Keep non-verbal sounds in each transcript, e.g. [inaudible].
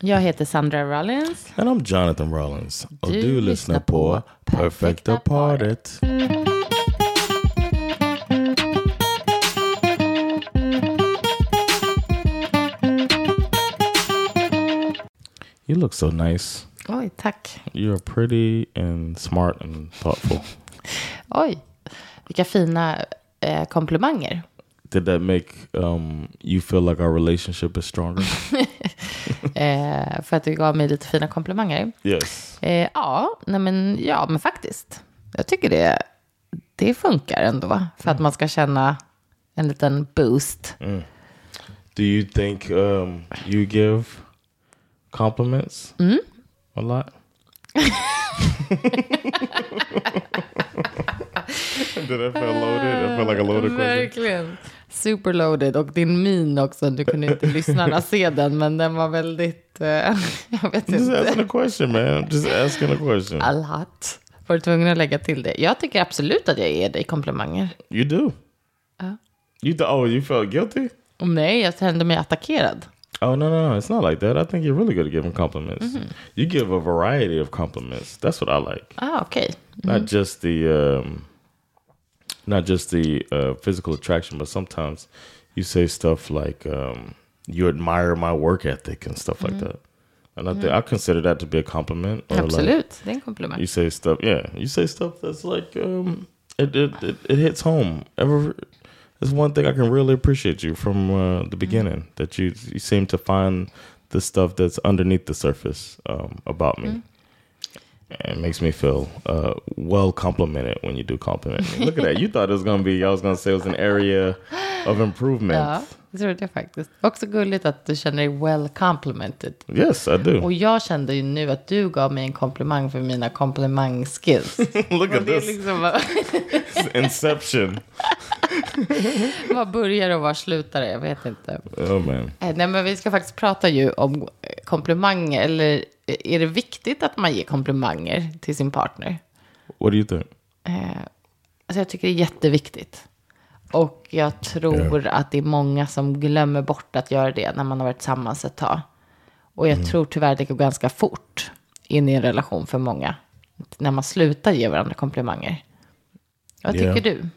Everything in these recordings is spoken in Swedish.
Jag heter Sandra Rollins. And I'm Jonathan Rollins. Och Du du, lyssnar på Perfecta Partyt. You look so nice. Oj, tack. You're pretty and smart and thoughtful. [laughs] Oj, vilka fina eh, komplimanger. Did that make um, you feel like our relationship is stronger? [laughs] [laughs] Eh, för att du gav mig lite fina komplimanger. yes. Eh, ja, nej men, ja, men faktiskt. Jag tycker det, det funkar ändå. För att man ska känna en liten boost. Do you think um, you give compliments a lot? [laughs] [laughs] Did I feel loaded? I feel like a loaded question. Verkligen. Superloaded. Och din min också. Du kunde inte lyssnarna se den, men den var väldigt... Eh, [laughs] jag vet Just inte. asking a question, man. Just asking a question. A lot. Var du tvungen att lägga till det? Jag tycker absolut att jag ger dig komplimanger. You do. Ja. You th- oh, you felt guilty? Och nej, jag kände mig attackerad. Oh no, no, no! It's not like that. I think you're really good at giving compliments. You give a variety of compliments. That's what I like. Ah, okej. not just the um, not just the uh, physical attraction, but sometimes you say stuff like um, you admire my work ethic and stuff like that. And I think I consider that to be a compliment. or like det är en komplimang. you say stuff, yeah, you say stuff that's like um, it, it it it hits home. Ever, there's one thing I can really appreciate you from uh, the beginning that you you seem to find the stuff that's underneath the surface um, about me. And it makes me feel uh, well complimented when you do compliment me. Look at that. You thought it was going to be, I was going to say it was an area of improvement. [laughs] det trodde jag faktiskt. Också gulligt att du känner dig well complimented. Yes, I do. Och jag kände ju nu att du gav mig en komplimang för mina komplimang-skills. [laughs] Look at this. liksom bara, [laughs] Inception. [laughs] vad börjar och var slutar det? Jag vet inte. Oh, man. Eh, Nej, men vi ska faktiskt prata ju om eh, komplimanger. Eller eh, är det viktigt att man ger komplimanger till sin partner? What do you think? Eh, alltså jag tycker det är jätteviktigt. Och jag tror att det är många som glömmer bort att göra det när man har varit tillsammans ett tag. Och jag tror tyvärr att det går ganska fort in i en relation för många. När man slutar ge varandra komplimanger. Vad Ja. tycker du?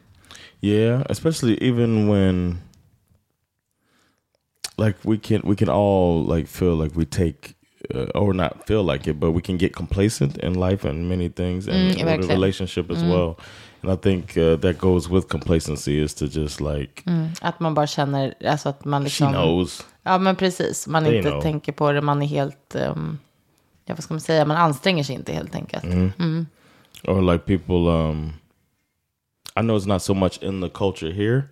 Yeah, especially even when like we can we can all like feel like we take uh, or not feel like it, but we can get complacent in life and many things and Mm, with a relationship as well. And I think uh, that goes with complacency is to just like Att man bara känner, alltså att man she liksom... knows. Ja, men precis. Man They inte know. tänker på det, man är helt... Um, ja, vad ska man säga? Man anstränger sig inte helt enkelt. Mm. Or like people um I know it's not so much in the culture here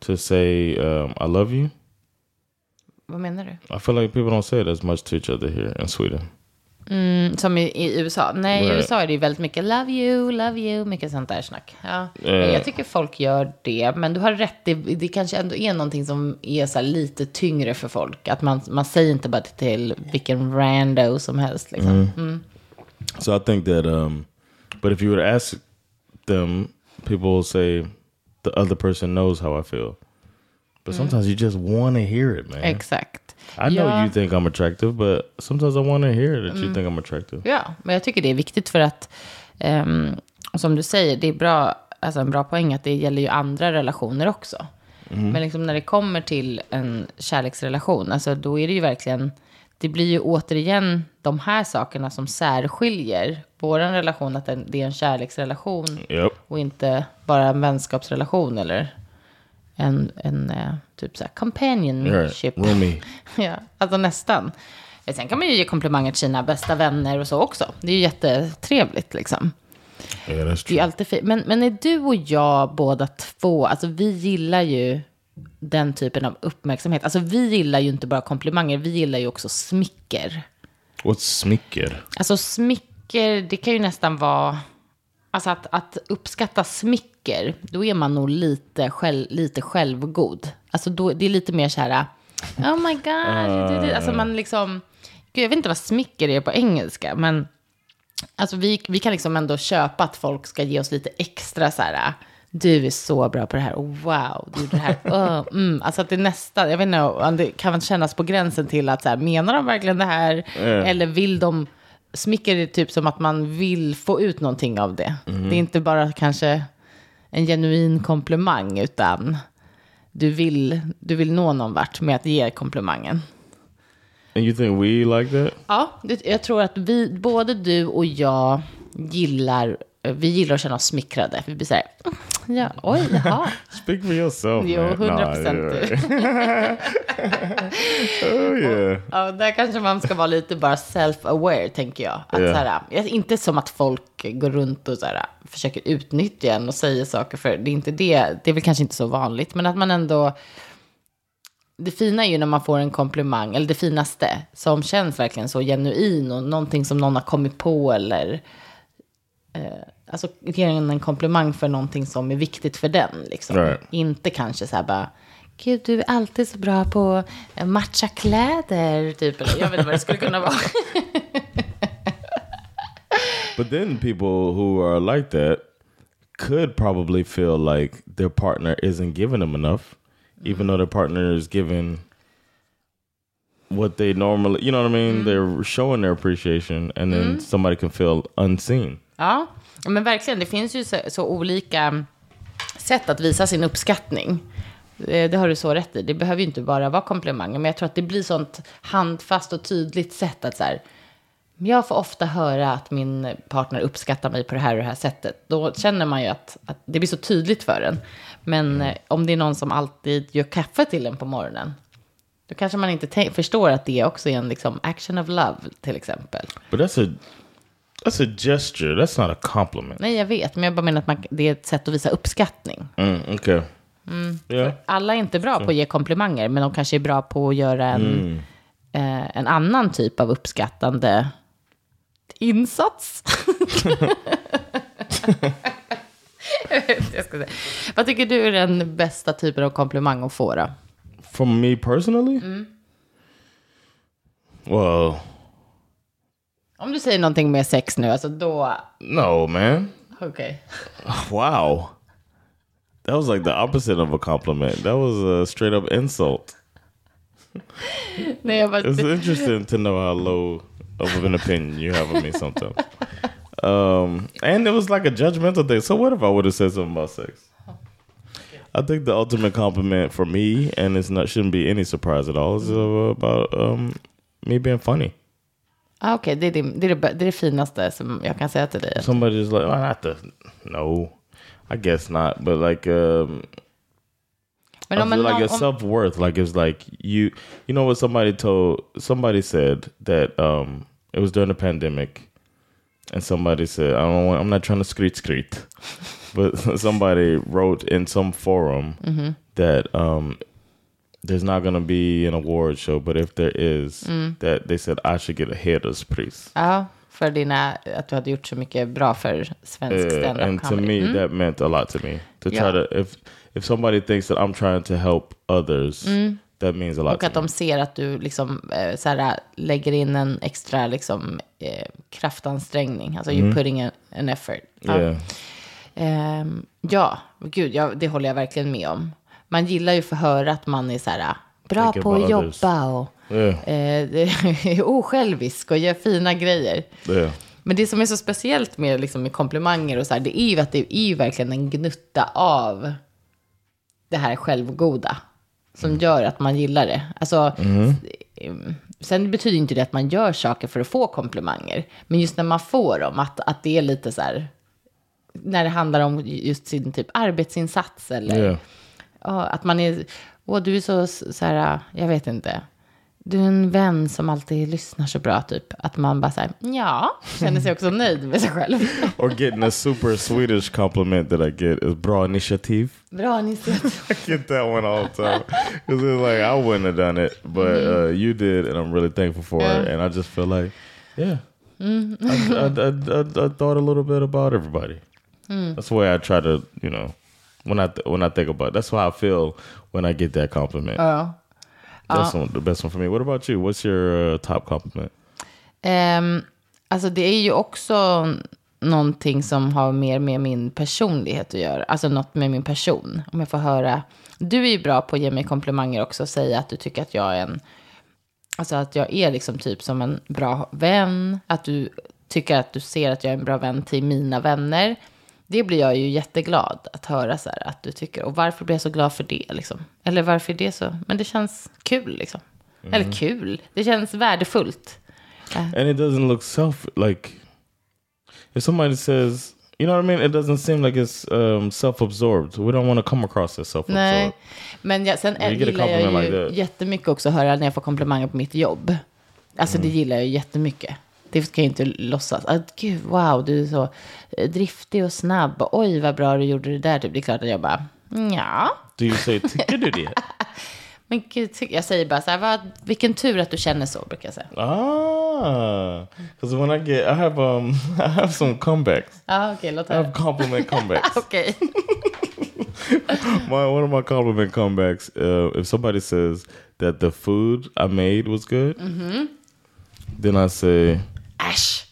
to say um, I love you. Vad menar du? I feel like people don't say it as much to each other here in Sweden. Mm, som i, i USA. Nej, i. USA är det ju väldigt mycket love you, love you, mycket sånt där snack. Ja. Eh. Jag tycker folk gör det, men du har rätt. Det, det kanske ändå är någonting som är så lite tyngre för folk. Att man, man säger inte bara till vilken rando som helst. Liksom. Mm. So I think that, um, but if you were to ask them, people will say the other person knows how I feel. But sometimes you just want to hear it, man. Exakt. I know Ja. you think I'm attractive, but sometimes I want to hear that you think I'm attractive. Ja, men jag tycker det är viktigt för att, ehm, som du säger, det är bra, alltså en bra poäng att det gäller ju andra relationer också. Men liksom när det kommer till en kärleksrelation, alltså då är det ju verkligen, det blir ju återigen de här sakerna som särskiljer vår relation, att det är en kärleksrelation Yep. och inte bara en vänskapsrelation eller en, en eh, typ så här Right. companionship. Roomy. [laughs] Ja, alltså nästan. Sen kan man ju ge komplimanger till sina bästa vänner och så också. Det är ju jättetrevligt liksom. Yeah, Det är alltid fint. Men, men är du och jag båda två, alltså vi gillar ju den typen av uppmärksamhet. Alltså vi gillar ju inte bara komplimanger, vi gillar ju också smicker. What's smicker? Alltså smicker, det kan ju nästan vara... Alltså att, att uppskatta smicker, då är man nog lite, själv, lite självgod. Alltså då, det är lite mer så här, oh my god. Alltså man liksom, gud, jag vet inte vad smicker är på engelska, men alltså vi, vi kan liksom ändå köpa att folk ska ge oss lite extra så här, du är så bra på det här, oh, wow, du gjorde det här, [laughs] oh, mm. Alltså att det nästan, jag vet inte, det kan kännas på gränsen till att så här, menar de verkligen det här? Eller vill de, smicker är typ som att man vill få ut någonting av det. Det är inte bara kanske en genuin komplimang, utan du vill, du vill nå någon vart med att ge komplimangen. And you think we like that? Ja, jag tror att vi, både du och jag gillar, vi gillar att känna oss smickrade. Vi blir så här, "Mm, ja, oj, jaha. Speak for yourself. Jo, man. 100 Nah, procent yeah. oh yeah. Ja, där kanske man ska vara lite bara self-aware, tänker jag. Att Ja. så här, inte som att folk går runt och så här, försöker utnyttja en och säger saker för det är inte det. Det är väl kanske inte så vanligt, men att man ändå... Det fina är ju när man får en komplimang, eller det finaste, som känns verkligen så genuin och någonting som någon har kommit på eller... Eh, alltså ge en en komplimang för någonting som är viktigt för den. Liksom. Right. Inte kanske så här bara, gud du är alltid så bra på matcha kläder, typ. Eller, jag vet inte vad det skulle kunna vara. [laughs] But then people who are like that could probably feel like their partner isn't giving them enough, even though their partner is giving what they normally, you know what I mean? They're showing their appreciation, and then somebody can feel unseen. Ja, men verkligen. Det finns ju så, så olika sätt att visa sin uppskattning. Eh, Det har du så rätt i. Det behöver ju inte bara vara komplimanger. Men jag tror att det blir sånt handfast och tydligt sätt att så här. Jag får ofta höra att min partner uppskattar mig på det här och det här sättet. Då känner man ju att, att det blir så tydligt för en. Men eh, om det är någon som alltid gör kaffe till en på morgonen. Då kanske man inte förstår att det också är en liksom action of love till exempel. But that's a that's a gesture. That's not a compliment. Nej, jag vet. Men jag bara menar att man, det är ett sätt att visa uppskattning. Mm, okay. Yeah. Alla är inte bra på att ge komplimanger, men de kanske är bra på att göra en, eh, en annan typ av uppskattande insats. Jag vet inte, jag ska säga. Vad tycker du är den bästa typen av komplimang att få då? From me personally? Well, Om du säger någonting med sex nu, alltså då... no, man. Okay. [laughs] Wow. That was like the opposite of a compliment. That was a straight up insult. [laughs] Nej, bara... It's interesting to know how low of an opinion you have of me sometimes. Um, and it was like a judgmental thing. So what if I would have said something about sex? I think the ultimate compliment for me, and it's not shouldn't be any surprise at all, is about um, me being funny. Ah, Okej, det, är det, det, är det, det är det finaste som jag kan säga till dig. Somebody just like, oh, not the no, I guess not, but like um, Men I feel like om, it's self worth. Like it's like you, you know what somebody told. Somebody said that um, it was during the pandemic, and somebody said, "I don't want. I'm not trying to screech screech," [laughs] but somebody wrote in some forum that um, there's not going to be an award show, but if there is, that they said I should get a hederspris. Ja, för dina, att du hade gjort så mycket bra för svensk Uh, stand-up and to comedy. me, that meant a lot to me. To try Yeah. to if if somebody thinks that I'm trying to help others, that means a lot. Och to att me. de ser att du liksom, eh, så här, lägger in en extra liksom, eh, kraftansträngning. Alltså you're putting a, an effort. Ja, Yeah. Ehm, ja gud, ja, det håller jag verkligen med om. Man gillar ju att få höra att man är så här, bra på att jobba och Yeah. eh, [laughs] osjälvisk och gör fina grejer. Yeah. Men det som är så speciellt med, liksom, med komplimanger och så här, det är ju att det är ju verkligen en gnutta av det här självgoda som gör att man gillar det. Alltså, eh, Sen betyder inte det att man gör saker för att få komplimanger. Men just när man får dem, att, att det är lite så här, när det handlar om just sin typ arbetsinsats eller Yeah. Att man är, åh du är så, så här, jag vet inte, du är en vän som alltid lyssnar så bra, typ. Att man bara säger ja, känner sig också [laughs] nöjd med sig själv. Or getting a super Swedish compliment that I get is bra initiative. Bra initiativ. [laughs] I get that one all the time. Because it's like, I wouldn't have done it, but uh, you did, and I'm really thankful for it. And I just feel like, yeah, I, I, I, I, I thought a little bit about everybody. That's the way I try to, you know, when I when I think about it. That's how I feel when I get that compliment. Ja. That's one, the best one for me. What about you? What's your uh, top compliment? Ehm, alltså det är ju också någonting som har mer med min personlighet att göra. Alltså något med min person. Om jag får höra. Du är ju bra på att ge mig komplimanger också och säga att du tycker att jag är en... Alltså att jag är liksom typ som en bra vän. Att du tycker att du ser att jag är en bra vän till mina vänner. Det blir jag ju jätteglad att höra så här att du tycker. Och varför blir jag så glad för det liksom? Eller varför är det så? Men det känns kul liksom. Eller kul. Det känns värdefullt. And it doesn't look self like if somebody says, you know what I mean? It doesn't seem like it's um, self-absorbed. We don't want to come across as self-absorbed. Nej, men jag, sen You gillar jag ju like jättemycket också att höra när jag får komplimanger på mitt jobb. Alltså Mm. det gillar jag ju jättemycket. Det kan jag inte låtsas. Att, Gud, wow, du är så eh, driftig och snabb. Oj, vad bra du gjorde det där. Typ. Det är klart att jag bara, ja. You say, tycker du det? [laughs] Men gud, jag säger bara så här, vad, vilken tur att du känner så, brukar jag säga. Ah, because when I get, I have um, [laughs] I have some comebacks. Ja, okej, låt I have compliment comebacks. [laughs] Okej. my one of my compliment comebacks. Uh, if somebody says that the food I made was good, then I say, Äsch.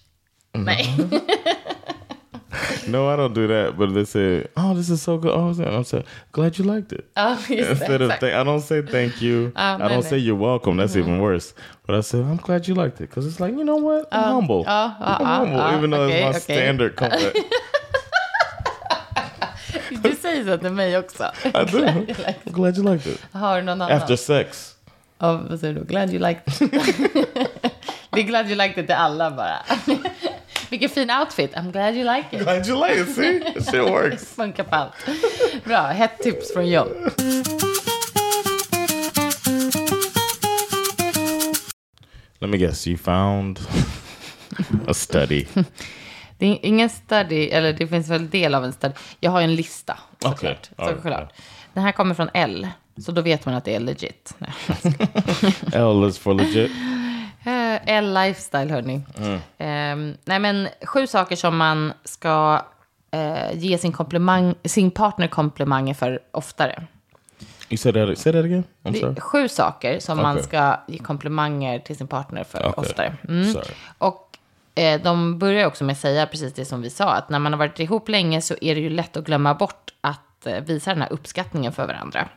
Mm-hmm. [laughs] No, I don't do that. But they say, oh, this is so good. Oh, I'm so glad you liked it. [laughs] Det. Instead of exakt. th- I don't say thank you. Ah, I don't say you're welcome. That's even worse. But I said, I'm glad you liked it because it's like you know what I'm humble. ah, ah, I'm ah, humble, ah, even though okay, it's my okay. standard [laughs] comment. Du säger så till mig också. I do. I'm glad you liked it Har någon annan? after sex. Oh, vad säger du? Glad you liked Det är glad you liked it till alla bara. [laughs] Vilken fin outfit. I'm glad you like it. Glad you liked it. See, shit [laughs] works. Funkar på allt. Bra, hett tips från John. Let me guess. You found a study. [laughs] Det är ingen study, eller det finns väl del av en study. Jag har ju en lista, såklart. ja, såklart. Den här kommer från L, så då vet man att det är legit. L is for legit. Eh, L Lifestyle, hörni. Ehm, nej, men sju saker som man ska eh, ge sin, komplimang, sin partner komplimanger för oftare. Said that. Say that again. I'm Det sorry. är sju saker som man Okej. ska ge komplimanger till sin partner för Okej. oftare. Mm. Och eh, de börjar också med att säga precis det som vi sa, att när man har varit ihop länge så är det ju lätt att glömma bort att eh, visa den här uppskattningen för varandra.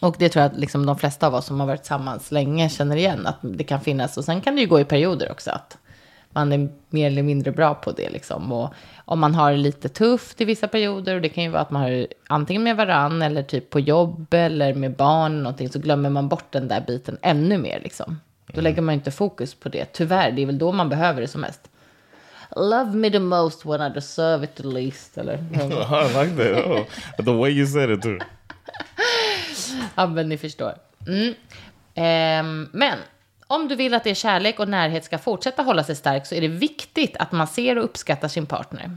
Och det tror jag att liksom de flesta av oss som har varit tillsammans länge känner igen, att det kan finnas. Och sen kan det ju gå i perioder också, att man är mer eller mindre bra på det. Liksom. Och om man har det lite tufft i vissa perioder, och det kan ju vara att man har det antingen med varann eller typ på jobb eller med barn, eller någonting, så glömmer man bort den där biten ännu mer. Liksom. Då lägger man inte fokus på det. Tyvärr, det är väl då man behöver det som mest. Love me the most when I deserve it the least. Eller? I like that. Oh, the way you said it too. Ja, men ni förstår. Mm. Ehm, men om du vill att er kärlek och närhet ska fortsätta hålla sig stark så är det viktigt att man ser och uppskattar sin partner.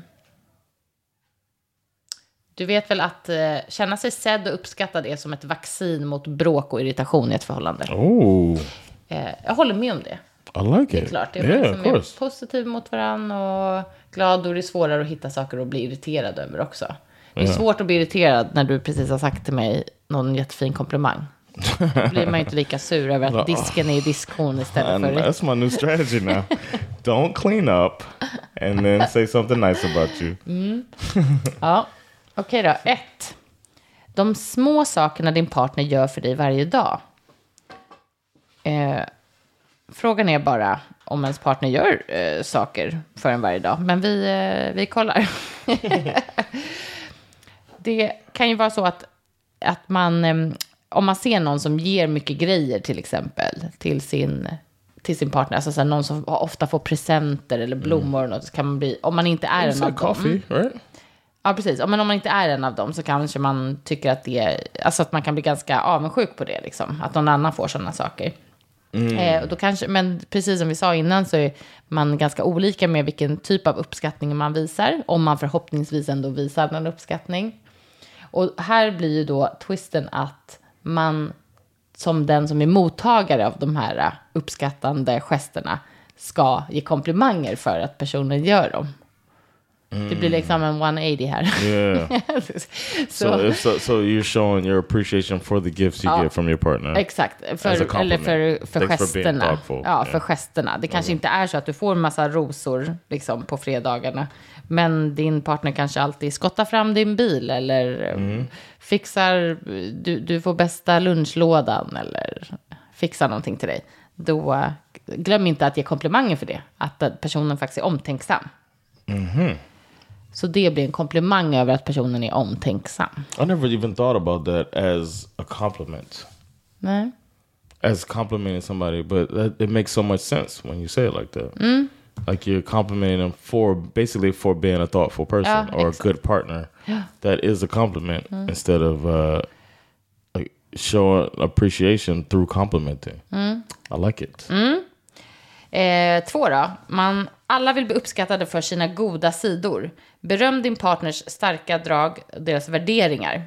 Du vet väl att eh, känna sig sedd och uppskattad är som ett vaccin mot bråk och irritation i ett förhållande. Oh, Eh, jag håller med om det. I like Det är it. klart. Det är yeah, man som är positiv mot varandra och glad. Och det är svårare att hitta saker att bli irriterad över också. Det är svårt att bli irriterad när du precis har sagt till mig någon jättefin komplimang. Då blir man ju inte lika sur över att disken är i diskhon istället för... that's my new strategy now. Don't clean up and then say something nice about you. Ja, okej då. Ett. De små sakerna din partner gör för dig varje dag. Eh, frågan är bara om ens partner gör eh, saker för en varje dag. Men vi, eh, vi kollar. [laughs] det kan ju vara så att, att man, om man ser någon som ger mycket grejer till exempel till sin, till sin partner, alltså så någon som ofta får presenter eller blommor och något, så kan man bli, om man inte är en av said dem. coffee, right? Ja, precis. Men om man inte är en av dem så kanske man tycker att det är, alltså att man kan bli ganska avundsjuk på det, liksom. Att någon annan får sådana saker. Eh, och då kanske, men precis som vi sa innan så är man ganska olika med vilken typ av uppskattning man visar. Om man förhoppningsvis ändå visar en uppskattning. Och här blir ju då twisten att man som den som är mottagare av de här äh, uppskattande gesterna ska ge komplimanger för att personen gör dem. Det blir liksom en 180 här. Yeah. [laughs] så, so, if so, so you're showing your appreciation for the gifts you Ja. get from your partner. Exakt, för, eller för, för Thanks gesterna. Ja, för Yeah. gesterna. Det kanske inte är så att du får en massa rosor liksom, på fredagarna. Men din partner kanske alltid skottar fram din bil eller Mm. fixar, du, du får bästa lunchlådan eller fixar någonting till dig. Då glöm inte att ge komplimanger för det. Att personen faktiskt är omtänksam. Mm-hmm. Så det blir en komplimang över att personen är omtänksam. I never even thought about that as a compliment. Nej. as complimenting somebody, but that, it makes so much sense when you say it like that. Mm. Like you're complimenting them for basically for being a thoughtful person Ja, or a exakt. good partner. That is a compliment Mm. instead of uh, like showing appreciation through complimenting. Mm. I like it. Eh, två då. Man, alla vill bli uppskattade för sina goda sidor. Beröm din partners starka drag, deras värderingar.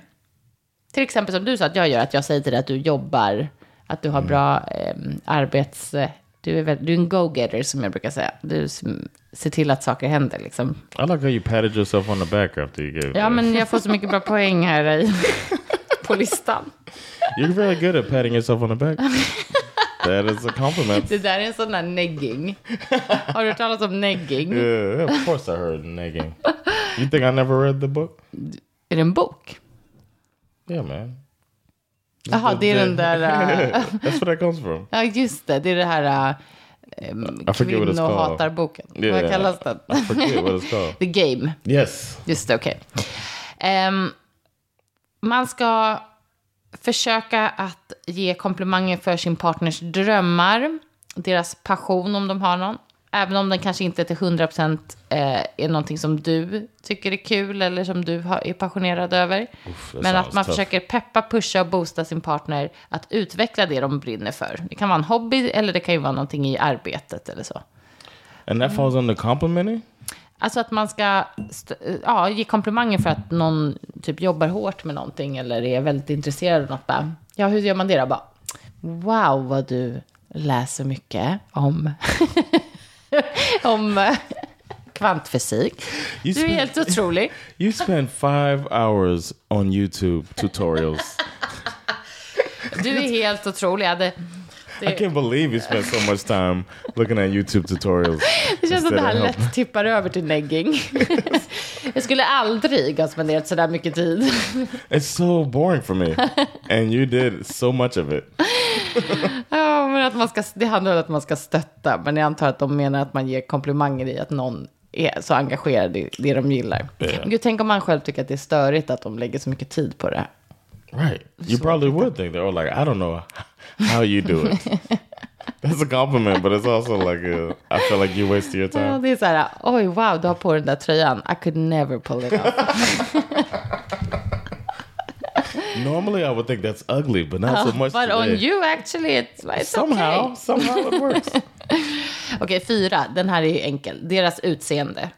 Till exempel som du sa att jag gör, att jag säger till dig att du jobbar, att du har bra eh, arbets... Du är, väl, du är en go-getter som jag brukar säga. Du ser till att saker händer liksom. I like how you patted yourself on the back after you gave. Ja, men jag får så mycket bra [laughs] poäng här i, på listan. You're very good at patting yourself on the back. [laughs] that is a compliment. Det där är en sån där negging. Har du hört talas om negging? Yeah, of course I heard nagging. You think I never read the book? Är det en bok? Yeah, man. Jaha, det är den där... äh, [laughs] That's where that comes from. Ja, just det. Det är det här äh, um, I forget what it's called. kvinnohatarboken. Yeah. Vad kallas den? I forget what it's called. [laughs] The Game. Yes. Just det, okej. Ehm, man ska försöka att ge komplimanger för sin partners drömmar, deras passion om de har någon. Även om den kanske inte till 100% eh, är någonting som du tycker är kul eller som du är passionerad över. that Men att man tough. försöker peppa, pusha och boosta sin partner att utveckla det de brinner för. Det kan vara en hobby eller det kan ju vara någonting i arbetet eller så. And that falls under complimenting? Alltså att man ska ja, ge komplimanger för att någon typ jobbar hårt med någonting eller är väldigt intresserad av något. Bara, ja, hur gör man det då? Bara, wow, vad du läser mycket om, [laughs] om eh, kvantfysik. You Du är helt otrolig. [laughs] You spend five hours on YouTube tutorials. Du är helt otrolig. Jag hade, I can't believe you spend so much time looking at YouTube tutorials. [laughs] det känns som det här lätt tippar över till negging. [laughs] Jag skulle aldrig ha spenderat så där mycket tid. [laughs] It's so boring for me. And you did so much of it. Ja, men att man ska, det handlar om att man ska stötta. Men jag antar att de menar att man ger komplimanger i att någon är så engagerad i det de gillar. Ja. Gud, tänk om man själv tycker att det är störigt att de lägger så mycket tid på det. Right. You probably would think that. Or like, I don't know how you do it. [laughs] That's a compliment, but it's also like, a, I feel like you wasted your Ja, time. det är så här, oj, wow, du har på den där tröjan. I could never pull it off. [laughs] Normally I would think that's ugly, but not so much But on today. you actually, it's, it's Somehow, okay. somehow it works. [laughs] Okej, fyra. Den här är ju enkel. Deras utseende.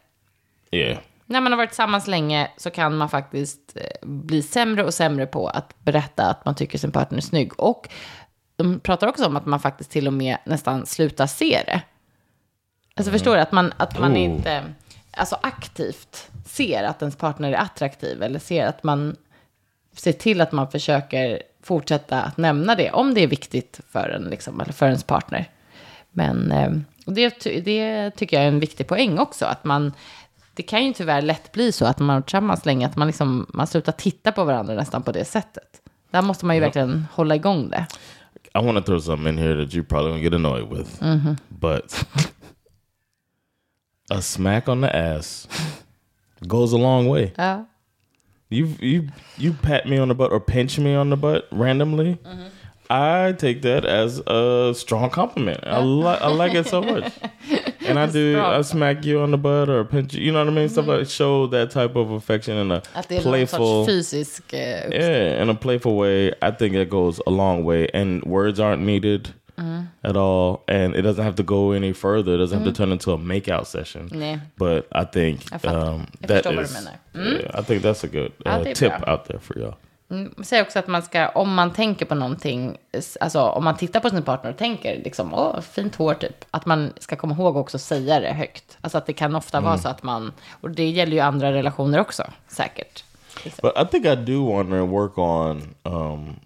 yeah. När man har varit tillsammans länge så kan man faktiskt eh, bli sämre och sämre på att berätta att man tycker sin partner är snygg. Och de pratar också om att man faktiskt till och med nästan slutar se det. Alltså förstår du? Att man, att man Oh. inte alltså aktivt ser att ens partner är attraktiv. Eller ser att man ser till att man försöker fortsätta att nämna det. Om det är viktigt för en, liksom, eller för ens partner. Men eh, det, det tycker jag är en viktig poäng också. Att man, det kan ju tyvärr lätt bli så att man har varit tillsammans länge, att man, liksom, man slutar titta på varandra nästan på det sättet. Där måste man ju verkligen hålla igång det. I want to throw something in here that you're probably gonna get annoyed with, but a smack on the ass goes a long way. Ja. You you you pat me on the butt or pinch me on the butt randomly. I take that as a strong compliment. I, li- I like it so much, [laughs] and I do. I smack you on the butt or pinch you. You know what I mean? Stuff like show that type of affection in a Att det playful. sorts fysisk... Eh, Yeah, in a playful way, I think it goes a long way. And words aren't needed. at all, and it doesn't have to go any further. It doesn't have to turn into a make-out session. Nej. But I think Jag um, Jag that förstår vad du is, menar. yeah, I think that's a good uh, tip bra. out there for y'all. Mm, Säg också att man ska, om man tänker på någonting, alltså om man tittar på sin partner och tänker liksom, åh, fint hår typ, att man ska komma ihåg också att säga det högt. Alltså att det kan ofta vara så att man, och det gäller ju andra relationer också, säkert. But I think I do want to work on um,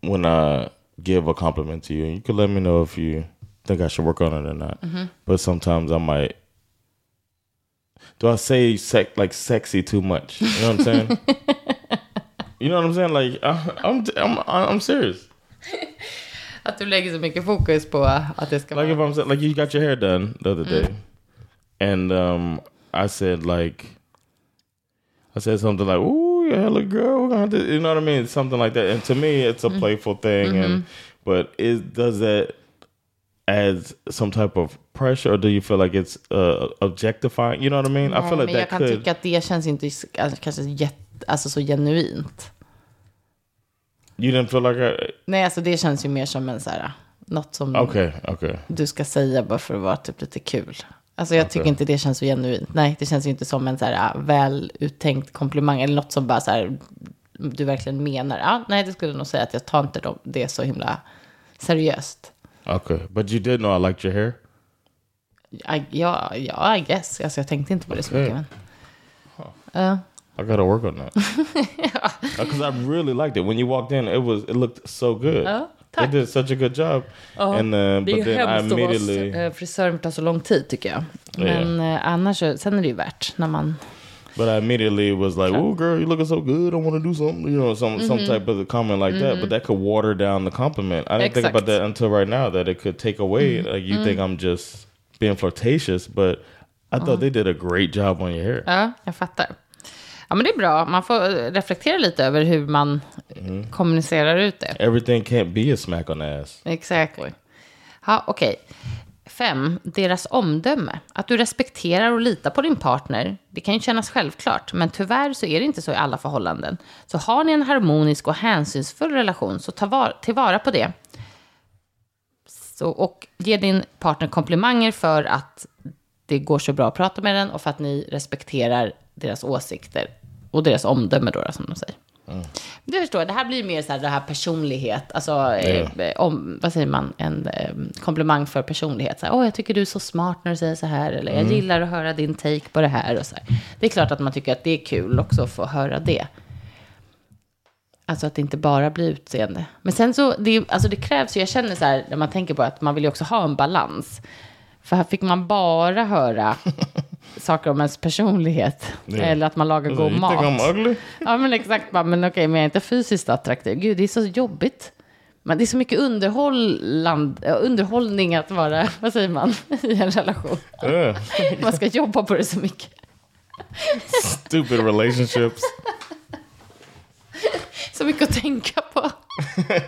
when I give a compliment to you. You can let me know if you think I should work on it or not. But sometimes I might. Do I say sec- like sexy too much? You know what I'm saying? [laughs] you know what I'm saying? Like I, I'm, I'm, I'm serious. [laughs] Att du lägger så mycket fokus på att det ska Like if. I'm saying, like you got your hair done the other day, and um, I said like, I said something like, "Ooh, your hair look good." We're gonna do-" You know what I mean? Something like that. And to me, it's a playful thing. And but it does that add some type of pressure, or do you feel like it's uh, objectifying? You know what I mean? I feel like men jag that kan could. tycka att det känns inte kanske jätte, alltså så genuint. You didn't feel like I. Nej, alltså det känns ju mer som en så här, något som Okay, okay. du ska säga bara för att vara typ lite kul. Alltså jag tycker Okej. inte det känns så genuint. Nej, det känns ju inte som en så här väl uttänkt komplimang eller något som bara så här du verkligen menar. Ja, nej, det skulle nog säga att jag tar inte dem- det så himla seriöst. Okay, but you did know I liked your hair. Ja, ja, I guess. Alltså jag tänkte inte på det så Okej. mycket. Men, Ja. I gotta work on that. [laughs] Because I really liked it. When you walked in, it was it looked so good. Ja, They tack. did such a good job. and uh, Det är but ju then I hemskt immediately att vara frisör tar så lång tid tycker jag. Men eh, annars, så- sen är det ju värt när man... but I immediately was like, "Oh girl, you looking so good. I want to do something." You know, some some Mm-hmm. type of comment like that. But that could water down the compliment. I didn't think about Exakt. That until right now that it could take away like you think I'm just being flirtatious, but I thought they did a great job on your hair. Ja, jag fattar. Ja, men det är bra. Man får eh, reflektera lite över hur man kommunicerar ut det. Everything can't be a smack on the ass. Exactly. Ja, okej. Fem, deras omdöme. Att du respekterar och litar på din partner. Det kan ju kännas självklart, men tyvärr så är det inte så i alla förhållanden. Så har ni en harmonisk och hänsynsfull relation, så ta var, tillvara på det. Så, och ge din partner komplimanger för att det går så bra att prata med den och för att ni respekterar deras åsikter och deras omdöme då, som de säger. Du förstår, det här blir mer så här, det här personlighet, alltså, eh, om, vad säger man, en eh, komplimang för personlighet. Så här, Åh, jag tycker du är så smart när du säger så här, eller jag gillar att höra din take på det här. Och så här. Det är klart att man tycker att det är kul också att få höra det. Alltså att det inte bara blir utseende. Men sen så, det, alltså det krävs ju, jag känner så här, när man tänker på att man vill ju också ha en balans. För här fick man bara höra [laughs] saker om ens personlighet. Eller att man lagar god mat. [laughs] Ja, men exakt. Men okej, men jag är inte fysiskt attraktiv. Gud, det är så jobbigt. Men det är så mycket underhålland, ja, underhållning att vara, [laughs] vad säger man, [laughs] i en relation. Yeah. Man ska jobba på det så mycket. Stupid relationships. Så mycket att tänka på.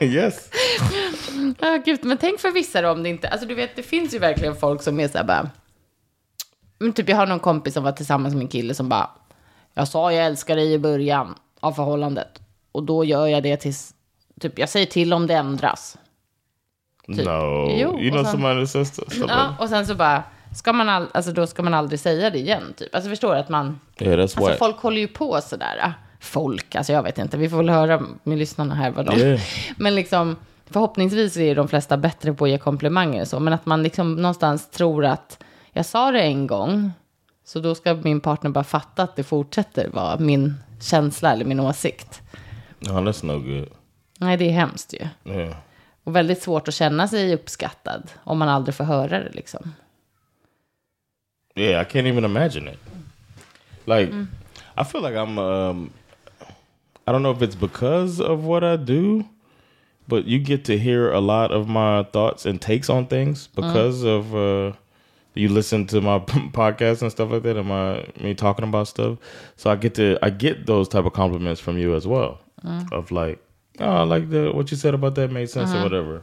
yes. Ja, gud, men tänk för vissa då om det inte... Alltså du vet, det finns ju verkligen folk som är så här bara... Men typ jag har någon kompis som var tillsammans med en kille som bara... Jag sa jag älskar dig i början av förhållandet. Och då gör jag det tills... Typ jag säger till om det ändras. No. Jo, says stuff like Ja, och sen så bara... Ska man all, alltså då ska man aldrig säga det igen, typ. Alltså förstår du att man... Yeah, Alltså why. folk håller ju på sådär. Folk, alltså jag vet inte. Vi får väl höra med lyssnarna här vad de... Yeah. [laughs] Men liksom, förhoppningsvis är de flesta bättre på att ge komplimanger och så. Men att man liksom någonstans tror att jag sa det en gång, så då ska min partner bara fatta att det fortsätter vara min känsla eller min åsikt. No, that's no good. Nej, det är hemskt ju. Yeah. Och väldigt svårt att känna sig uppskattad om man aldrig får höra det liksom. Yeah, I can't even imagine it. Like, I feel like I'm. Um, I don't know if it's because of what I do, but you get to hear a lot of my thoughts and takes on things because of uh, you listen to my [laughs] podcast and stuff like that, and my me talking about stuff. So I get to I get those type of compliments from you as well, uh-huh. of like, oh, I like the what you said about that made sense or uh-huh. whatever.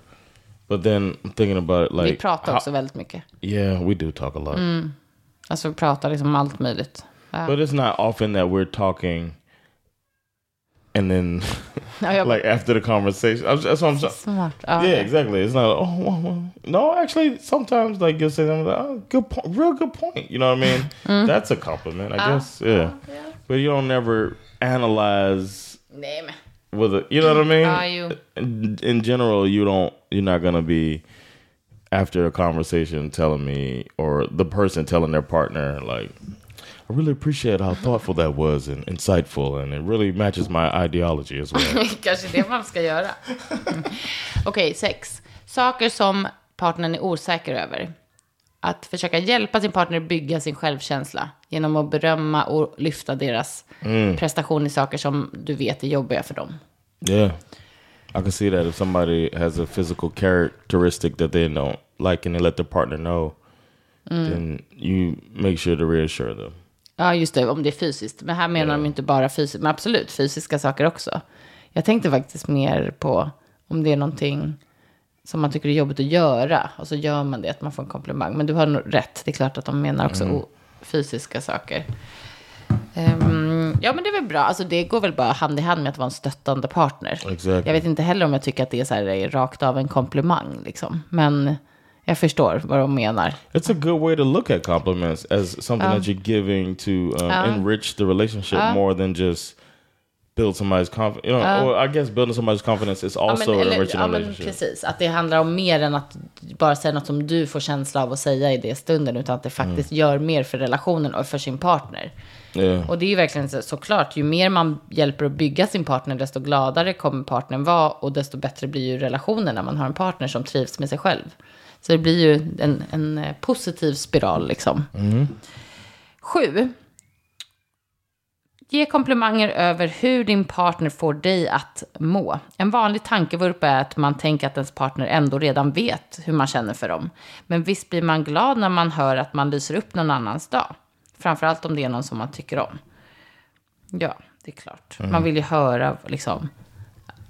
But then I'm thinking about it, like, Vi pratar how- också väldigt mycket. yeah, we do talk a lot. Mm. Alltså vi pratar liksom om allt möjligt. But it's not often that we're talking and then [laughs] like after the conversation. I'm, that's what I'm saying. Smart. Ja, Yeah, exactly. It's not. Oh, well, well. no. Actually, sometimes like you'll say something like, "Oh, good point, real good point." You know what I mean? [laughs] Mm. That's a compliment, I guess. Yeah. but you don't never analyze Nej, men. with it. You know what I mean? Ah, you- In, in general, you don't. You're not gonna be after a conversation telling me or the person telling their partner like. I really appreciate how thoughtful that was and insightful, and it really matches my ideology as well. [laughs] Kanske det man ska göra. Mm. [laughs] Okej, sex. Saker som partnern är osäker över. Att försöka hjälpa sin partner bygga sin självkänsla genom att berömma och lyfta deras prestation i saker som du vet är jobbiga för dem. Yeah. I can see that if somebody has a physical characteristic that they don't like and they let their partner know, then you make sure to reassure them. Ja, just det, om det är fysiskt. Men här menar de inte bara fysiskt, men absolut fysiska saker också. Jag tänkte faktiskt mer på om det är någonting som man tycker är jobbigt att göra. Och så gör man det, att man får en komplimang. Men du har nog rätt, det är klart att de menar också o- fysiska saker. Ehm, ja, men det är väl bra. Alltså, det går väl bara hand i hand med att vara en stöttande partner. Exactly. Jag vet inte heller om jag tycker att det är så här, är rakt av en komplimang. Liksom. Men jag förstår vad de menar. It's a good way to look at compliments as something that you're giving to um, enrich the relationship more than just build somebody's confidence. You know, or I guess building somebody's confidence is also ja, men, enriching ja, men precis. Att det handlar om mer än att bara säga något som du får känsla av att säga i det stunden. Utan att det faktiskt gör mer för relationen och för sin partner. Yeah. Och det är ju verkligen så, såklart, ju mer man hjälper att bygga sin partner, desto gladare kommer partnern vara. Och desto bättre blir ju relationen när man har en partner som trivs med sig själv. Så det blir ju en, en eh, positiv spiral liksom. Sju. Ge komplimanger över hur din partner får dig att må. En vanlig tankevurpa är att man tänker att ens partner ändå redan vet hur man känner för dem. Men visst blir man glad när man hör att man lyser upp någon annans dag. Framförallt om det är någon som man tycker om. Ja, det är klart. Man vill ju höra liksom,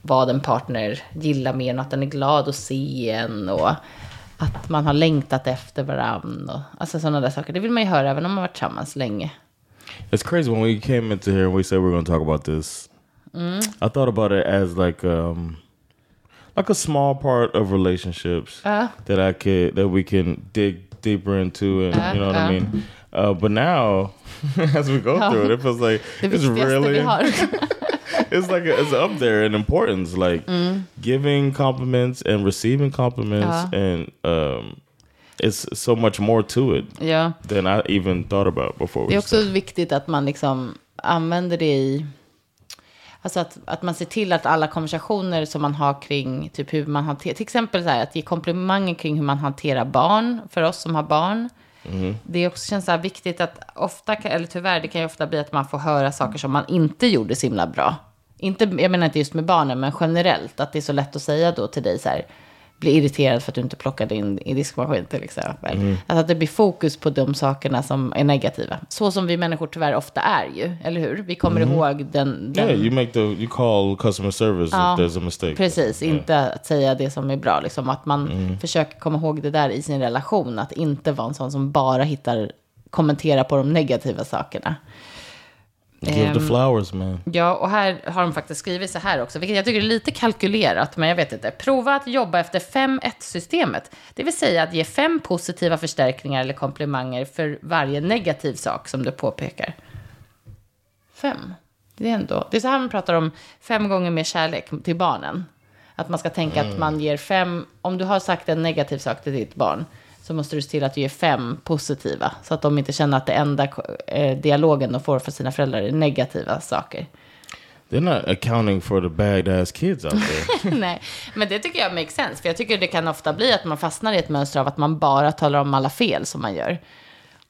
vad en partner gillar mer än att den är glad att se en. Och att man har längtat efter varandra. Alltså sådana där saker. Det vill man ju höra även om man har varit tillsammans länge. It's crazy when we came into here and we said we are going to talk about this. I thought about it as like um like a small part of relationships that I could that we can dig deeper into and you know what I mean. Uh, but now, [laughs] as we go [laughs] through it, it feels like it's really. [laughs] it's like it's up there in importance, like giving compliments and receiving compliments, and um, it's so much more to it ja. than I even thought about before. Det är också viktigt att man liksom använder det i... Alltså att, att man ser till att alla konversationer som man har kring typ hur man hanterar... Till exempel så här, att ge komplimanger kring hur man hanterar barn, för oss som har barn. Det är också känns så viktigt att ofta, eller tyvärr, det kan ju ofta bli att man får höra saker som man inte gjorde så himla bra. Inte, jag menar inte just med barnen, men generellt. Att det är så lätt att säga då till dig så här, bli irriterad för att du inte plockade in i diskmaskin till exempel. Alltså att det blir fokus på de sakerna som är negativa. Så som vi människor tyvärr ofta är ju, eller hur? Vi kommer ihåg den... den Yeah, you make the you call customer service if there's a mistake. Precis, inte att säga det som är bra. Liksom, att man försöker komma ihåg det där i sin relation. Att inte vara en sån som bara hittar kommentera på de negativa sakerna. Give the Ehm, flowers, man. Ja, och här har de faktiskt skrivit så här också, vilket jag tycker är lite kalkylerat, men jag vet inte. Prova att jobba efter 5-1-systemet, det vill säga att ge fem positiva förstärkningar eller komplimanger för varje negativ sak som du påpekar. Fem. Det är ändå, det är så här man pratar om fem gånger mer kärlek till barnen. Att man ska tänka att man ger fem, om du har sagt en negativ sak till ditt barn, så måste du se till att du ger fem positiva. Så att de inte känner att det enda eh, dialogen de får för sina föräldrar är negativa saker. They're not accounting for the badass kids out there. [laughs] Nej, men det tycker jag makes sense. För jag tycker det kan ofta bli att man fastnar i ett mönster av att man bara talar om alla fel som man gör.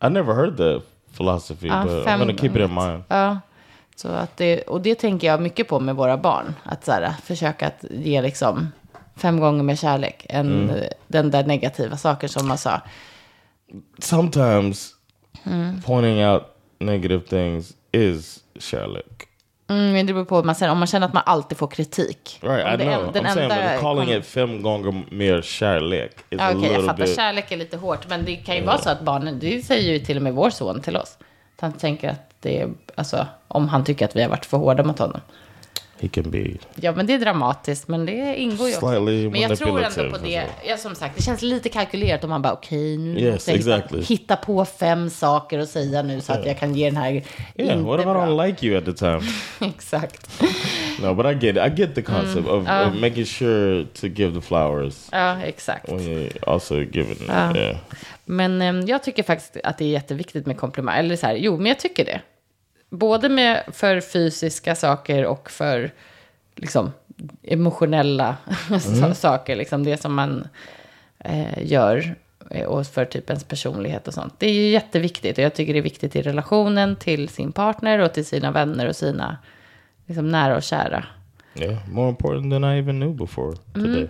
I never heard that philosophy, Ja, but I'm fem gonna keep it in mind. Ja, så att det, och det tänker jag mycket på med våra barn. Att så här, försöka att ge liksom fem gånger mer kärlek än Mm. den där negativa saken som man sa. Sometimes Mm. pointing out negative things is kärlek. Mm, men det beror på om man, sen, om man känner att man alltid får kritik. Right, Om I det know. en- den I'm saying, enda but calling kom- it fem gånger mer kärlek Okej, jag little fattar. bit... Kärlek är lite hårt. Men det kan ju vara så att barnen, det säger ju till och med vår son till oss. Han tänker att det är, alltså, om han tycker att vi har varit för hårda mot honom. He can be Ja, men det är dramatiskt, men det ingår ju också. Slightly Men jag tror ändå på det. as Ja, som sagt, det känns lite kalkylerat om man bara, okej, nu Yes, måste jag hitta, exactly. hitta på fem saker att säga nu så att jag kan ge den här Yeah, inte what if I bra. don't like you at the time? [laughs] Exakt. No, but I get it. I get the concept of, of making sure to give the flowers Ja, exakt. when you're also giving. Ja. Yeah. Men eh, jag tycker faktiskt att det är jätteviktigt med komplimang. Eller så här, jo, men jag tycker det. Både med för fysiska saker och för liksom emotionella [laughs] sa- saker. Liksom det som man eh, gör. eh, Och för typ ens personlighet och sånt. Det är ju jätteviktigt. Och jag tycker det är viktigt i relationen till sin partner och till sina vänner och sina liksom, nära och kära. Yeah, more important than I even knew before today.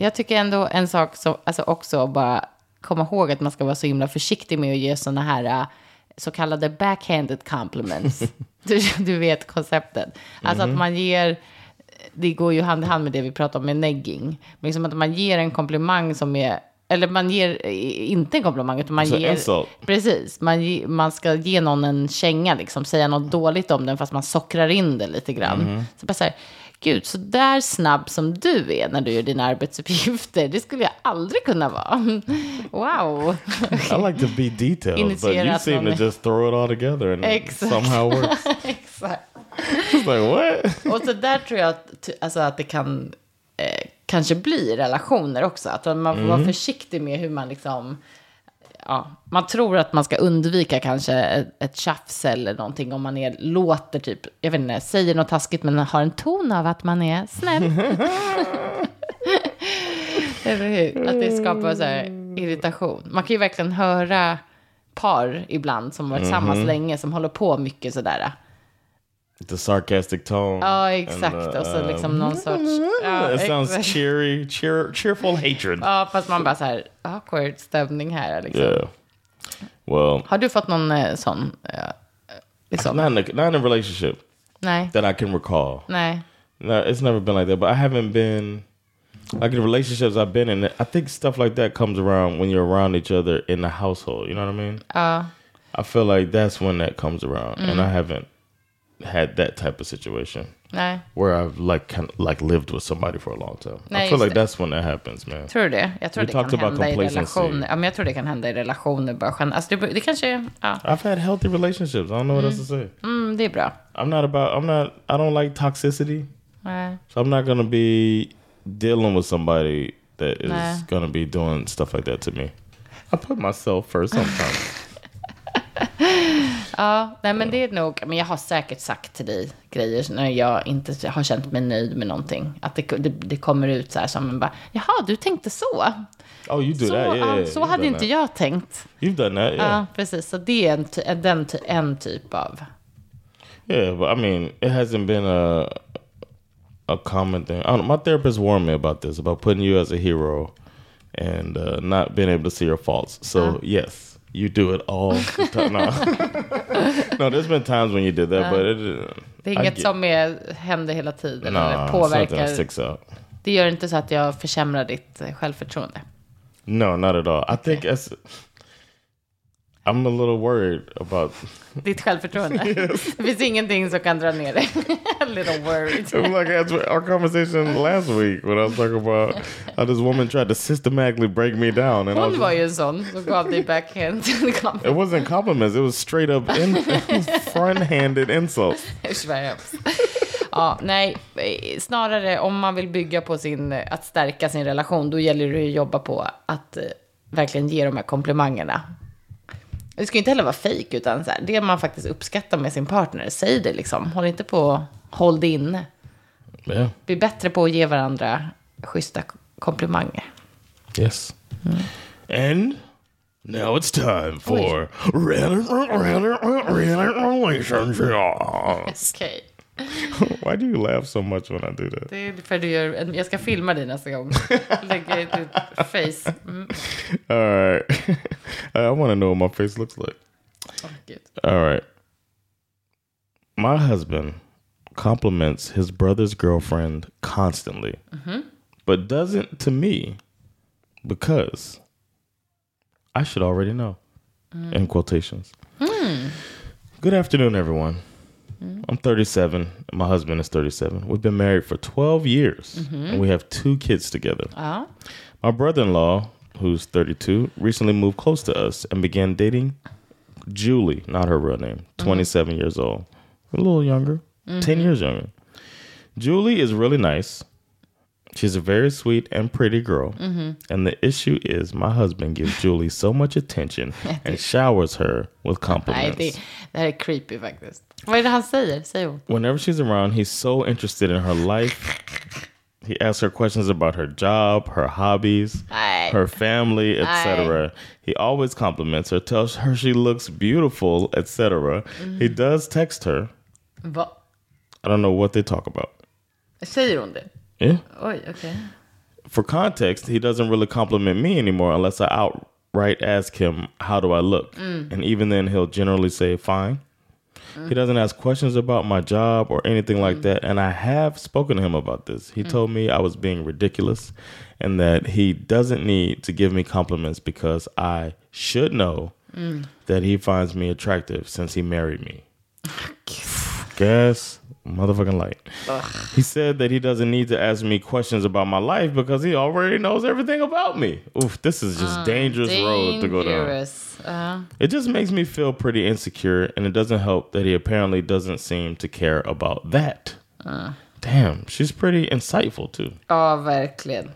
Jag tycker ändå en sak som, alltså också bara komma ihåg att man ska vara så himla försiktig med att ge sådana här äh, så kallade backhanded compliments. [laughs] du, du vet konceptet. Alltså att man ger, det går ju hand i hand med det vi pratar om med negging. Men liksom att man ger en komplimang som är, eller man ger eh, inte en komplimang, utan man Alltså ger... insult. Precis, man, ge- man ska ge någon en känga, liksom, säga något dåligt om den fast man sockrar in det lite grann. Så bara så här, gud, så där snabb som du är när du gör dina arbetsuppgifter, det skulle jag aldrig kunna vara. Wow. [laughs] I like to be detailed, but you seem någon- to just throw it all together and Exakt. somehow works. [laughs] Exakt. It's like what? [laughs] Och så där tror jag att, alltså, att det kan eh, kanske bli relationer också. Att man får vara försiktig med hur man liksom... Ja, man tror att man ska undvika kanske ett, ett tjafs eller någonting om man är, låter typ, jag vet inte, säger något taskigt men har en ton av att man är snäll. [laughs] eller hur? Att det skapar så här irritation. Man kan ju verkligen höra par ibland som varit tillsammans länge som håller på mycket sådär. The sarcastic tone. Ja, exakt. and, uh, och så liksom någon sorts... Ja, it sounds cheery, cheer, cheerful hatred. Ja, fast man bara så här, awkward stämning här liksom. yeah. Well, Har du fått någon eh, sån? Eh, liksom? not in, a, not in a relationship Nej, that I can recall. nej. No, it's never been like that. But I haven't been like the relationships I've been in. I think stuff like that comes around when you're around each other in the household. You know what I mean? Ja, I feel like that's when that comes around, and Mm. I haven't had that type of situation nej. where I've like kind of like lived with somebody for a long time. Nej, I feel like det. that's when that happens, man. Tror du det? Jag tror We det talked kan about hända i complacency. relationer. Ja, men jag tror det kan hända i relationer bara gen- alltså, det, det kanske ja, I've had healthy relationships. I don't know what else to say. mm, det är bra. I'm not about. I'm not. I don't like toxicity. Nej. So I'm not gonna be dealing with somebody that is Nah. gonna be doing stuff like that to me. I put myself first sometimes. Ja, nej men det är nog, men jag har säkert sagt till dig grejer när jag inte har känt mig nöjd med någonting. Att det, det, det kommer ut så här som bara, jaha, du tänkte så. oh, you do Så, that? Yeah, yeah, så hade inte that. jag tänkt. You've done that, yeah. Ja, precis. Så det är en, den en typ av... Yeah, but I mean, it hasn't been a a common thing. I don't know, my therapist warned me about this about putting you as a hero and uh, not being able to see your faults. So yes, you do it all the time. No. [laughs] no, there's been times when you did that, but it, Det är I inget get- som är, händer hela tiden no, eller påverkar. Det gör inte så att jag försämrar ditt eh, självförtroende. No, not at all. I think it's. I'm a little worried about. [laughs] Ditt självförtroende. Det finns ingenting som kan dra ner det. [laughs] A little worried. Was like as our conversation last week when I was talking about how this woman tried to systematically break me down, and Hon var ju en sån som gav dig backhand. [laughs] It wasn't compliments. It was straight up in, front-handed insults. Ja, nej, snarare om man vill bygga på sin, att stärka sin relation, då gäller det att jobba på att eh, verkligen ge de här komplimangerna. Det ska ju inte heller vara fejk, utan så här, det man faktiskt uppskattar med sin partner, säg det liksom. Håll inte på, håll det inne. Yeah. Bli bättre på att ge varandra schyssta komplimanger. Yes. And now it's time for relationships. Okej. [laughs] Why do you laugh so much when I do that? Det är för du gör, en- jag ska filma dig nästa gång. [laughs] Lägga ut ditt face. Mm. All right. [laughs] I want to know what my face looks like. Gud. All right. My husband compliments his brother's girlfriend constantly, mm-hmm. but doesn't to me because I should already know. Mm. In quotations. Hmm. Good afternoon, everyone. I'm 37, and my husband is 37. We've been married for 12 years, and we have two kids together. Ja. My brother in law, who's 32, recently moved close to us and began dating Julie, not her real name, 27 years old. A little younger, 10 years younger. Julie is really nice. She's a very sweet and pretty girl. And the issue is my husband gives Julie so much attention [laughs] and showers her with Nej, compliments. det, det här är creepy faktiskt. Vad är det han säger? Säg hon. Whenever she's around, he's so interested in her life. He asks her questions about her job, her hobbies, Nej. her family, etc. He always compliments her, tells her she looks beautiful, etc. He mm-hmm. does text her. Va? I don't know what they talk about. Säger hon det? Yeah. Oj, okej. For context, he doesn't really compliment me anymore unless I outright ask him, How do I look? Mm. And even then, he'll generally say, Fine. He doesn't ask questions about my job or anything like mm. that. And I have spoken to him about this. He mm. told me I was being ridiculous and that he doesn't need to give me compliments because I should know mm. that he finds me attractive since he married me. [laughs] Gas, motherfucking light. He said that he doesn't need to ask me questions about my life because he already knows everything about me. Oof, this is just ah, dangerous road to go down. Dangerous. Ja. It just makes me feel pretty insecure, and it doesn't help that he apparently doesn't seem to care about that. Uh. Damn, she's pretty insightful too. ja, verkligen.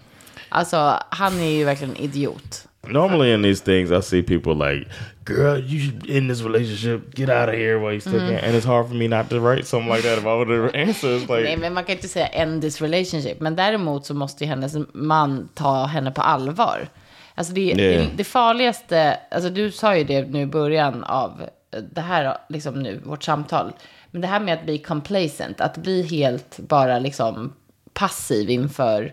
Alltså, han är ju verkligen idiot. Normally in these things, I see people like, "Girl, you should end this relationship. Get out of here while you still can." And it's hard for me not to write something like that if I have answered. It's like, Nej, men man kan inte säga end this relationship. Men däremot så måste ju hennes man ta henne på allvar. Alltså det, Yeah. det, det farligaste, alltså du sa ju det nu i början av det här, liksom nu, vårt samtal. Men det här med att bli complacent, att bli helt bara liksom passiv inför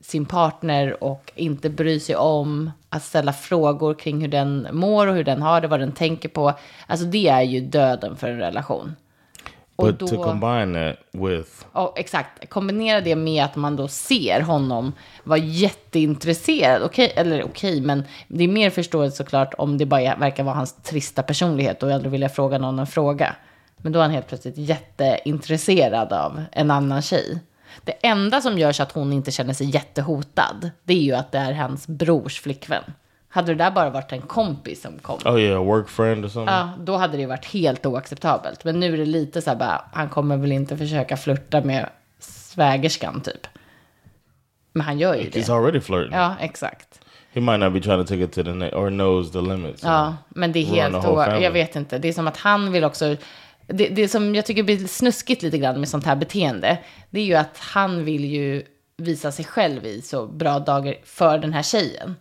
sin partner och inte bry sig om att ställa frågor kring hur den mår och hur den har det, vad den tänker på. Alltså det är ju döden för en relation. Och but då- to combine that with Ja, exakt. Kombinera det med att man då ser honom vara jätteintresserad. Okej, eller okej, men det är mer förståeligt såklart om det bara verkar vara hans trista personlighet och aldrig vilja fråga någon en fråga. Men då är han helt plötsligt jätteintresserad av en annan tjej. Det enda som gör så att hon inte känner sig jättehotad, det är ju att det är hans brors flickvän. Hade det där bara varit en kompis som kom, oh yeah, work friend or something. Ja, då hade det varit helt oacceptabelt. Men nu är det lite så här bara, han kommer väl inte försöka flirta med svägerskan typ. Men han gör ju He's det. already flirting. Ja, exakt. He might not be trying to take it to the or knows the limits. Ja, men det är helt. Jag vet inte. Det är som att han vill också... Det, det som jag tycker blir snuskigt lite grann med sånt här beteende, det är ju att han vill ju visa sig själv i så bra dagar för den här tjejen.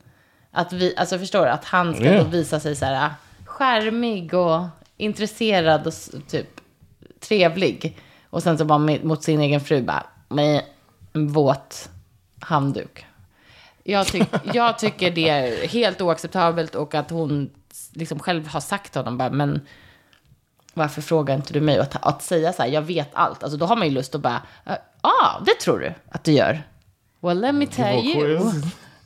Att vi, alltså förstår du, att han ska då visa sig så här skärmig och intresserad och typ trevlig. Och sen så bara mot sin egen fru bara med en våt handduk. Jag, tyck, [laughs] jag tycker det är helt oacceptabelt och att hon liksom själv har sagt till honom bara, men varför frågar inte du mig? Och att, att säga så här, jag vet allt, alltså då har man ju lust att bara, ja, ah, det tror du att du gör. Well, let me tell you.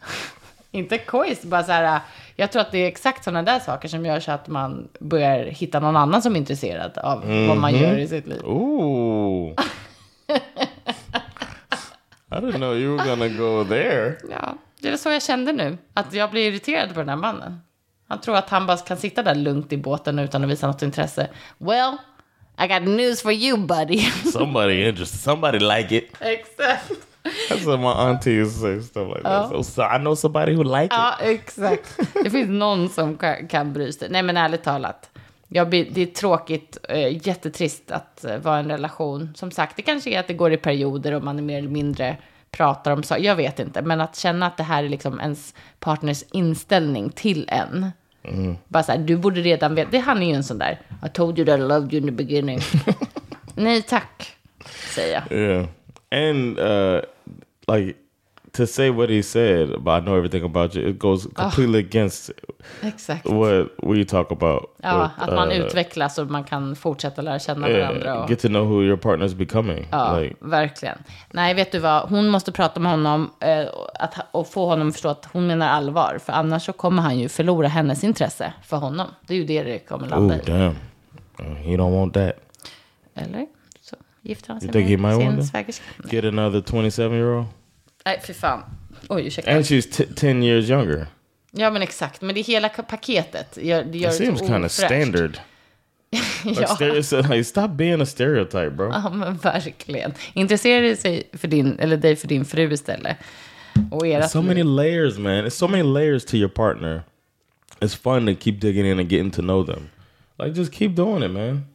[laughs] Inte quiz, bara så här, jag tror att det är exakt sådana där saker som gör så att man börjar hitta någon annan som är intresserad av vad man Mhm. gör i sitt liv. Ooh. [laughs] I didn't know you were gonna go there. Ja, det är så jag kände nu. Att jag blir irriterad på den här mannen. Han tror att han bara kan sitta där lugnt i båten utan att visa något intresse. Well, I got news for you buddy. [laughs] Somebody interested. Somebody like it. Exakt. That's what my aunties say stuff like that. So, so I know somebody who like it. Ja, exakt. Det finns någon som kan, kan bry sig. Nej, men ärligt talat. Jag det är tråkigt, äh, jättetrist att äh, vara i en relation. Som sagt, det kanske är att det går i perioder och man är mer eller mindre pratar om saker. Jag vet inte, men att känna att det här är liksom ens partners inställning till en. Bara så här, du borde redan veta. Det Han är ju en sån där, I told you that I loved you in the beginning. [laughs] Nej tack, säger jag. Yeah. And uh like to say what he said about I know everything about you, it goes completely against Exakt. what we talk about. Ja, with, att man uh, utvecklas och man kan fortsätta lära känna yeah, varandra. Och, get to know who your partner's becoming. ja, Like verkligen. Nej, vet du vad? Hon måste prata med honom eh, att, och få honom att förstå att hon menar allvar. För annars så kommer han ju förlora hennes intresse för honom. Det är ju det det kommer landa oh i. damn. Uh, he don't want that. Eller? Så gifter han sig med sin svägerska. Get another 27 year old? Nej, fy fan. Oj, ursäkta. And she's t- 10 years younger. Ja, men exakt. Men det hela ka- paketet gör, det gör It det seems kind of standard. [laughs] Ja. stereo- like, stop being a stereotype, bro. ja, men verkligen. Intresserar du sig för din, eller dig för din fru istället? Och ert so many layers, man. It's so many layers to your partner. It's fun to keep digging in and getting to know them. Like, just keep doing it, man.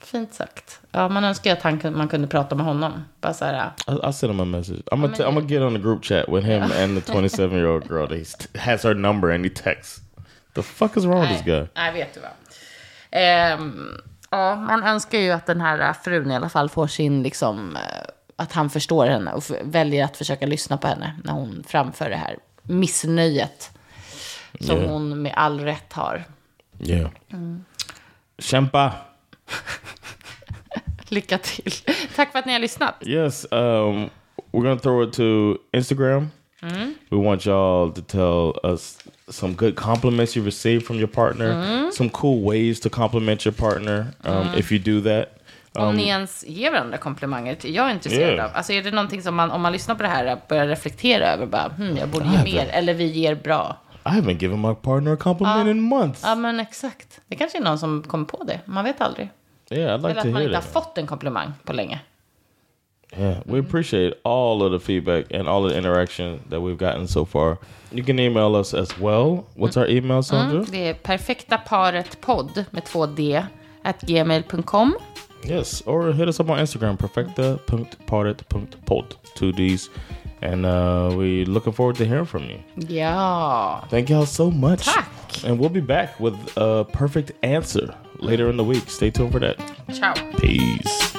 Fint sagt. Ja, man önskar att han, man kunde prata med honom. Bara så här, I, I'll send him a message. I'm gonna, I'm gonna get on the group chat with him and the 27 year old girl that he has her number and he texts. The fuck is wrong with this guy? Nej, vet du vad. Ehm, ja, man önskar ju att den här frun i alla fall får sin, liksom, eh, att han förstår henne och väljer att försöka lyssna på henne när hon framför det här missnöjet. Som Yeah. hon med all rätt har. Yeah. Kämpa. [laughs] Lycka till. Tack för att ni har lyssnat. Yes, um, we're gonna throw it to Instagram. We want y'all to tell us some good compliments you received from your partner, some cool ways to compliment your partner. Um, If you do that, Om ni ens ger varandra komplimanger. Jag är intresserad Yeah. av. Alltså är det någonting som man, om man lyssnar på det här, börjar reflektera över bara, hmm, jag borde ge Ja, mer. Eller vi ger bra. I haven't given my partner a compliment in months. Ja, men exakt. Det kanske är någon som kommer på det. Man vet aldrig. Yeah, I'd like Eller to att man hear inte har that. fått en komplimang på länge. Yeah, we mm. appreciate all of the feedback and all of the interaction that we've gotten so far. You can email us as well. What's mm. our email, Sandra? Mm, det är perfekta paret podd med två d at gmail.com. Yes, or hit us up on Instagram, perfecta.partet.pod, two D's. And uh, we're looking forward to hearing from you. Ja. Thank y'all so much. Tack. And we'll be back with a perfect answer later in the week. Stay tuned for that. Ciao. Peace.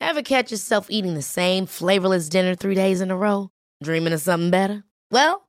Ever catch yourself eating the same flavorless dinner three days in a row? Dreaming of something better? Well,